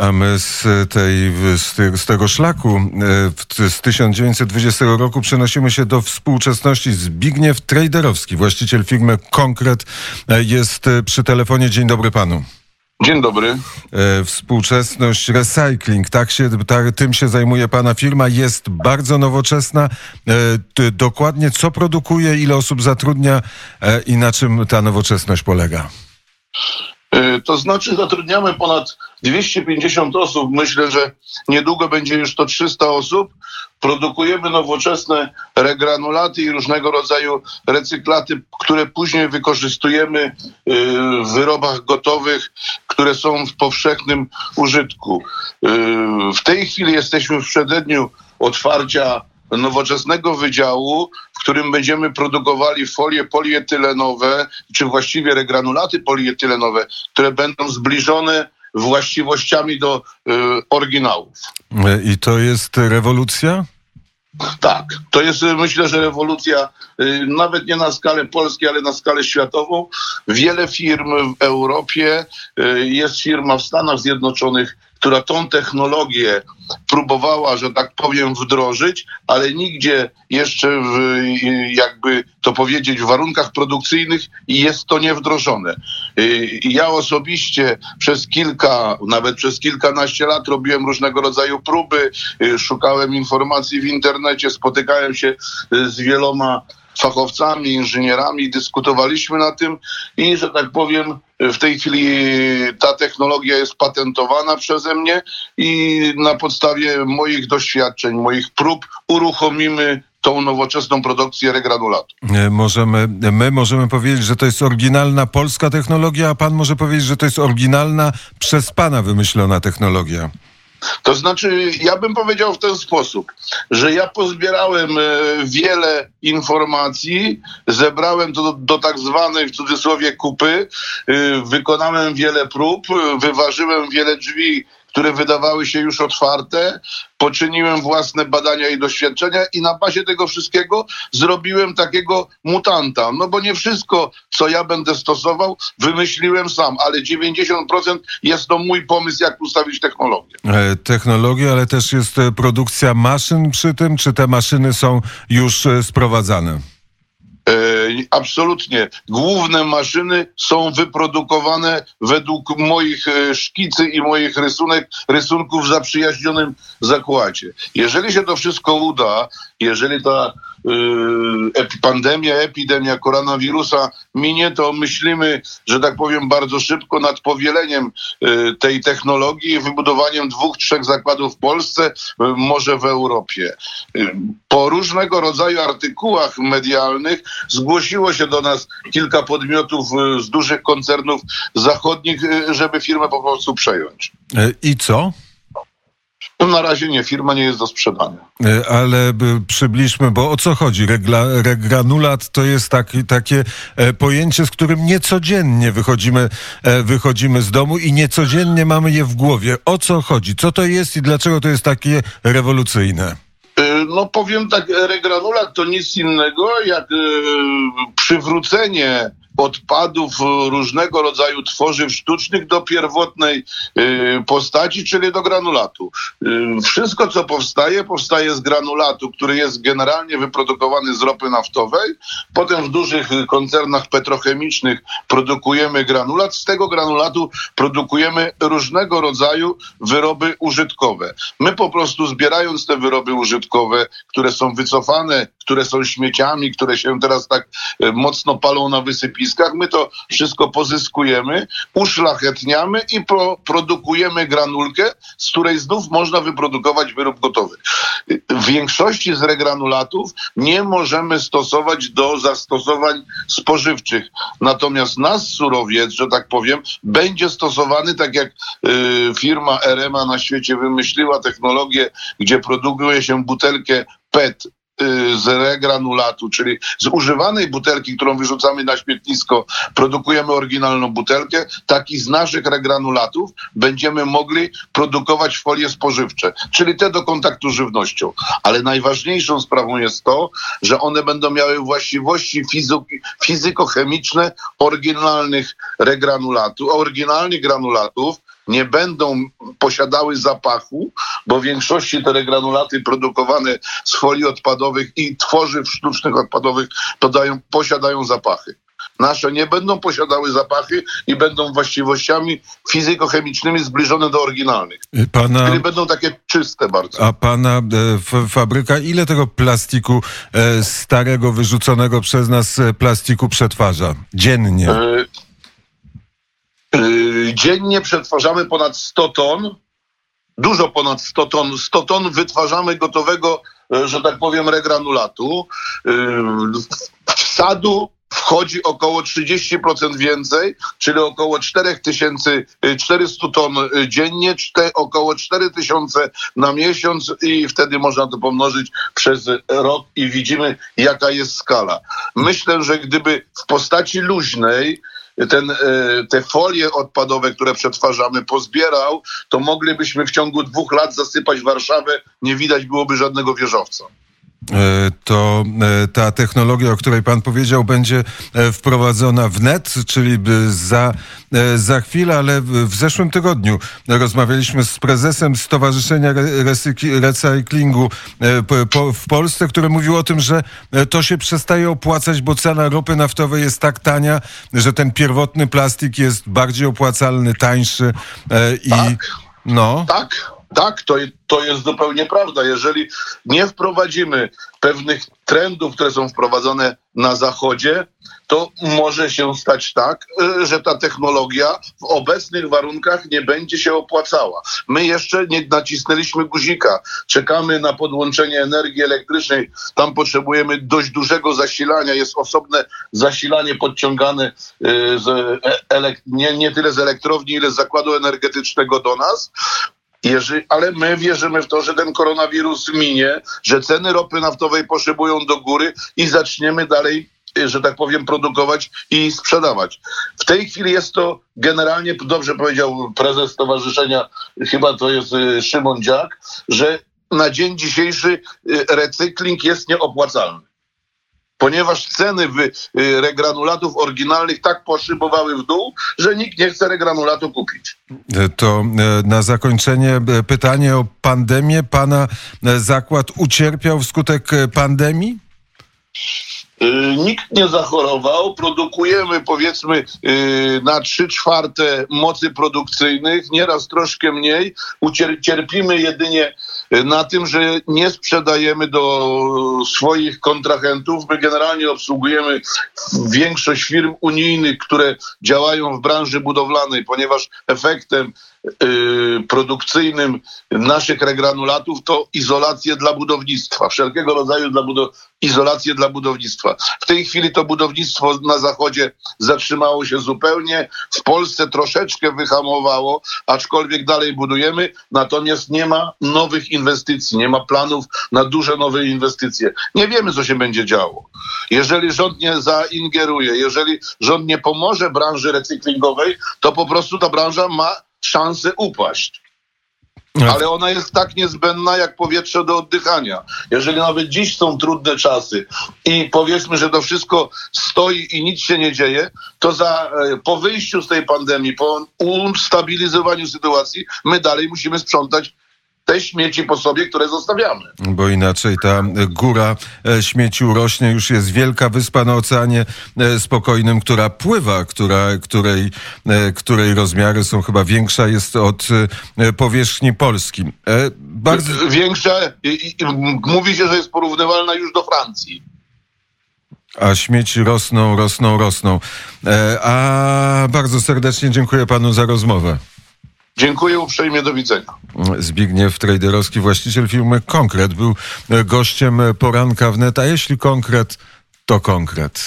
A my z, tej, z, tego szlaku z 1920 roku przenosimy się do współczesności. Zbigniew Traderowski, właściciel firmy Konkret, jest przy telefonie. Dzień dobry panu. Dzień dobry. Współczesność recycling, tak się, tak, tym się zajmuje pana firma, jest bardzo nowoczesna. Dokładnie co produkuje, ile osób zatrudnia i na czym ta nowoczesność polega? E, to znaczy zatrudniamy ponad 250 osób. Myślę, że niedługo będzie już to 300 osób. Produkujemy nowoczesne regranulaty i różnego rodzaju recyklaty, które później wykorzystujemy e, w wyrobach gotowych, które są w powszechnym użytku. E, w tej chwili jesteśmy w przededniu otwarcia nowoczesnego wydziału, w którym będziemy produkowali folie polietylenowe, czy właściwie regranulaty polietylenowe, które będą zbliżone właściwościami do y, oryginałów. I to jest rewolucja? Tak, to jest myślę, że rewolucja y, nawet nie na skalę polskiej, ale na skalę światową. Wiele firm w Europie, y, jest firma w Stanach Zjednoczonych, która tą technologię próbowała, że tak powiem, wdrożyć, ale nigdzie jeszcze w, jakby to powiedzieć w warunkach produkcyjnych jest to nie wdrożone. Y, ja osobiście przez kilka, nawet przez kilkanaście lat robiłem różnego rodzaju próby, y, szukałem informacji w internecie, spotykałem się y, z wieloma fachowcami, inżynierami, dyskutowaliśmy na tym i, że tak powiem, w tej chwili ta technologia jest patentowana przeze mnie i na podstawie moich doświadczeń, moich prób uruchomimy tą nowoczesną produkcję regranulatu. E, możemy, my możemy powiedzieć, że to jest oryginalna polska technologia, a pan może powiedzieć, że to jest oryginalna przez pana wymyślona technologia. To znaczy, ja bym powiedział w ten sposób, że ja pozbierałem e, wiele informacji, zebrałem to do, do tak zwanej w cudzysłowie kupy, e, wykonałem wiele prób, wyważyłem wiele drzwi które wydawały się już otwarte, poczyniłem własne badania i doświadczenia i na bazie tego wszystkiego zrobiłem takiego mutanta. No bo nie wszystko, co ja będę stosował, wymyśliłem sam, ale 90% jest to mój pomysł, jak ustawić technologię. E, technologię, ale też jest e, produkcja maszyn przy tym, czy te maszyny są już e, sprowadzane? Absolutnie. Główne maszyny są wyprodukowane według moich e, szkicy i moich rysunek, rysunków w zaprzyjaźnionym zakładzie. Jeżeli się to wszystko uda, jeżeli ta y, pandemia, epidemia koronawirusa minie, to myślimy, że tak powiem, bardzo szybko nad powieleniem y, tej technologii i wybudowaniem dwóch, trzech zakładów w Polsce, y, może w Europie. Po różnego rodzaju artykułach medialnych zgłosiło się do nas kilka podmiotów z dużych koncernów zachodnich, żeby firmę po prostu przejąć. E, I co? No na razie nie, firma nie jest do sprzedania. E, ale przybliżmy, bo o co chodzi? Regla, regranulat to jest taki, takie e, pojęcie, z którym niecodziennie wychodzimy, e, wychodzimy z domu i niecodziennie mamy je w głowie. O co chodzi? Co to jest i dlaczego to jest takie rewolucyjne? No powiem tak, regranulat to nic innego jak przywrócenie odpadów różnego rodzaju tworzyw sztucznych do pierwotnej y, postaci, czyli do granulatu. Y, wszystko, co powstaje, powstaje z granulatu, który jest generalnie wyprodukowany z ropy naftowej. Potem w dużych koncernach petrochemicznych produkujemy granulat. Z tego granulatu produkujemy różnego rodzaju wyroby użytkowe. My po prostu zbierając te wyroby użytkowe, które są wycofane, które są śmieciami, które się teraz tak y, mocno palą na wysypisku, my to wszystko pozyskujemy, uszlachetniamy i pro, produkujemy granulkę, z której znów można wyprodukować wyrób gotowy. W większości z regranulatów nie możemy stosować do zastosowań spożywczych. Natomiast nasz surowiec, że tak powiem, będzie stosowany tak jak y, firma RMA na świecie wymyśliła technologię, gdzie produkuje się butelkę PET z regranulatu, czyli z używanej butelki, którą wyrzucamy na śmietnisko, produkujemy oryginalną butelkę, taki z naszych regranulatów będziemy mogli produkować folie spożywcze, czyli te do kontaktu z żywnością. Ale najważniejszą sprawą jest to, że one będą miały właściwości fizykochemiczne oryginalnych regranulatów, oryginalnych granulatów, nie będą posiadały zapachu, bo w większości te regranulaty produkowane z folii odpadowych i tworzyw sztucznych odpadowych podają, posiadają zapachy. Nasze nie będą posiadały zapachy i będą właściwościami fizykochemicznymi zbliżone do oryginalnych. Pana, Czyli będą takie czyste bardzo. a pana e, fabryka ile tego plastiku e, starego, wyrzuconego przez nas e, plastiku przetwarza dziennie? Y, y, Dziennie przetwarzamy ponad 100 ton, dużo ponad 100 ton. 100 ton wytwarzamy gotowego, y, że tak powiem, regranulatu. Y, Wsadu wchodzi około 30% więcej, czyli około 4400 ton y, dziennie, około 4000 na miesiąc i wtedy można to pomnożyć przez rok i widzimy, jaka jest skala. Myślę, że gdyby w postaci luźnej ten, e, te folie odpadowe, które przetwarzamy, pozbierał, to moglibyśmy w ciągu dwóch lat zasypać Warszawę, nie widać byłoby żadnego wieżowca. E, to e, ta technologia, o której pan powiedział, będzie e, wprowadzona w net, czyli za, za chwilę, ale w, zeszłym tygodniu rozmawialiśmy z prezesem Stowarzyszenia Re- Recyk- Recyklingu w Polsce, który mówił o tym, że to się przestaje opłacać, bo cena ropy naftowej jest tak tania, że ten pierwotny plastik jest bardziej opłacalny, tańszy i Tak. no. Tak, tak, to, to jest zupełnie prawda. Jeżeli nie wprowadzimy pewnych trendów, które są wprowadzone na Zachodzie, to może się stać tak, y, że ta technologia w obecnych warunkach nie będzie się opłacała. My jeszcze nie nacisnęliśmy guzika. Czekamy na podłączenie energii elektrycznej. Tam potrzebujemy dość dużego zasilania. Jest osobne zasilanie podciągane y, z, e- nie, nie tyle z elektrowni, ile z zakładu energetycznego do nas. Jeżeli, ale my wierzymy w to, że ten koronawirus minie, że ceny ropy naftowej poszybują do góry i zaczniemy dalej, że tak powiem, produkować i sprzedawać. W tej chwili jest to generalnie, dobrze powiedział prezes stowarzyszenia, chyba to jest e, Szymon Dziak, że na dzień dzisiejszy e, recykling jest nieopłacalny. Ponieważ ceny wy, y, regranulatów oryginalnych tak poszybowały w dół, że nikt nie chce regranulatu kupić. E, To e, na zakończenie e, pytanie o pandemię. Pana zakład ucierpiał wskutek pandemii? Y, Nikt nie zachorował. Produkujemy powiedzmy y, na trzy czwarte mocy produkcyjnych, nieraz troszkę mniej. Ucier- cierpimy jedynie na tym, że nie sprzedajemy do swoich kontrahentów. My generalnie obsługujemy większość firm unijnych, które działają w branży budowlanej, ponieważ efektem y, produkcyjnym naszych regranulatów to izolacje dla budownictwa, wszelkiego rodzaju dla budow- izolacje dla budownictwa. W tej chwili to budownictwo na zachodzie zatrzymało się zupełnie, w Polsce troszeczkę wyhamowało, aczkolwiek dalej budujemy, natomiast nie ma nowych inwestycji, nie ma planów na duże nowe inwestycje. Nie wiemy, co się będzie działo. Jeżeli rząd nie zaingeruje, jeżeli rząd nie pomoże branży recyklingowej, to po prostu ta branża ma szansę upaść. Ale ona jest tak niezbędna jak powietrze do oddychania. Jeżeli nawet dziś są trudne czasy i powiedzmy, że to wszystko stoi i nic się nie dzieje, to za, e, po wyjściu z tej pandemii, po ustabilizowaniu sytuacji, my dalej musimy sprzątać te śmieci po sobie, które zostawiamy. Bo inaczej ta góra e, śmieci urośnie. Już jest wielka wyspa na Oceanie e, Spokojnym, która pływa, która, której, e, której rozmiary są chyba większa jest od powierzchni Polski. Bardzo, i mówi się, że jest porównywalna już do Francji. a śmieci rosną, rosną, rosną. E, A bardzo serdecznie dziękuję panu za rozmowę. Dziękuję uprzejmie, do widzenia. Zbigniew Trejderowski, właściciel firmy Konkret, był gościem poranka wnet, a jeśli konkret, to konkret.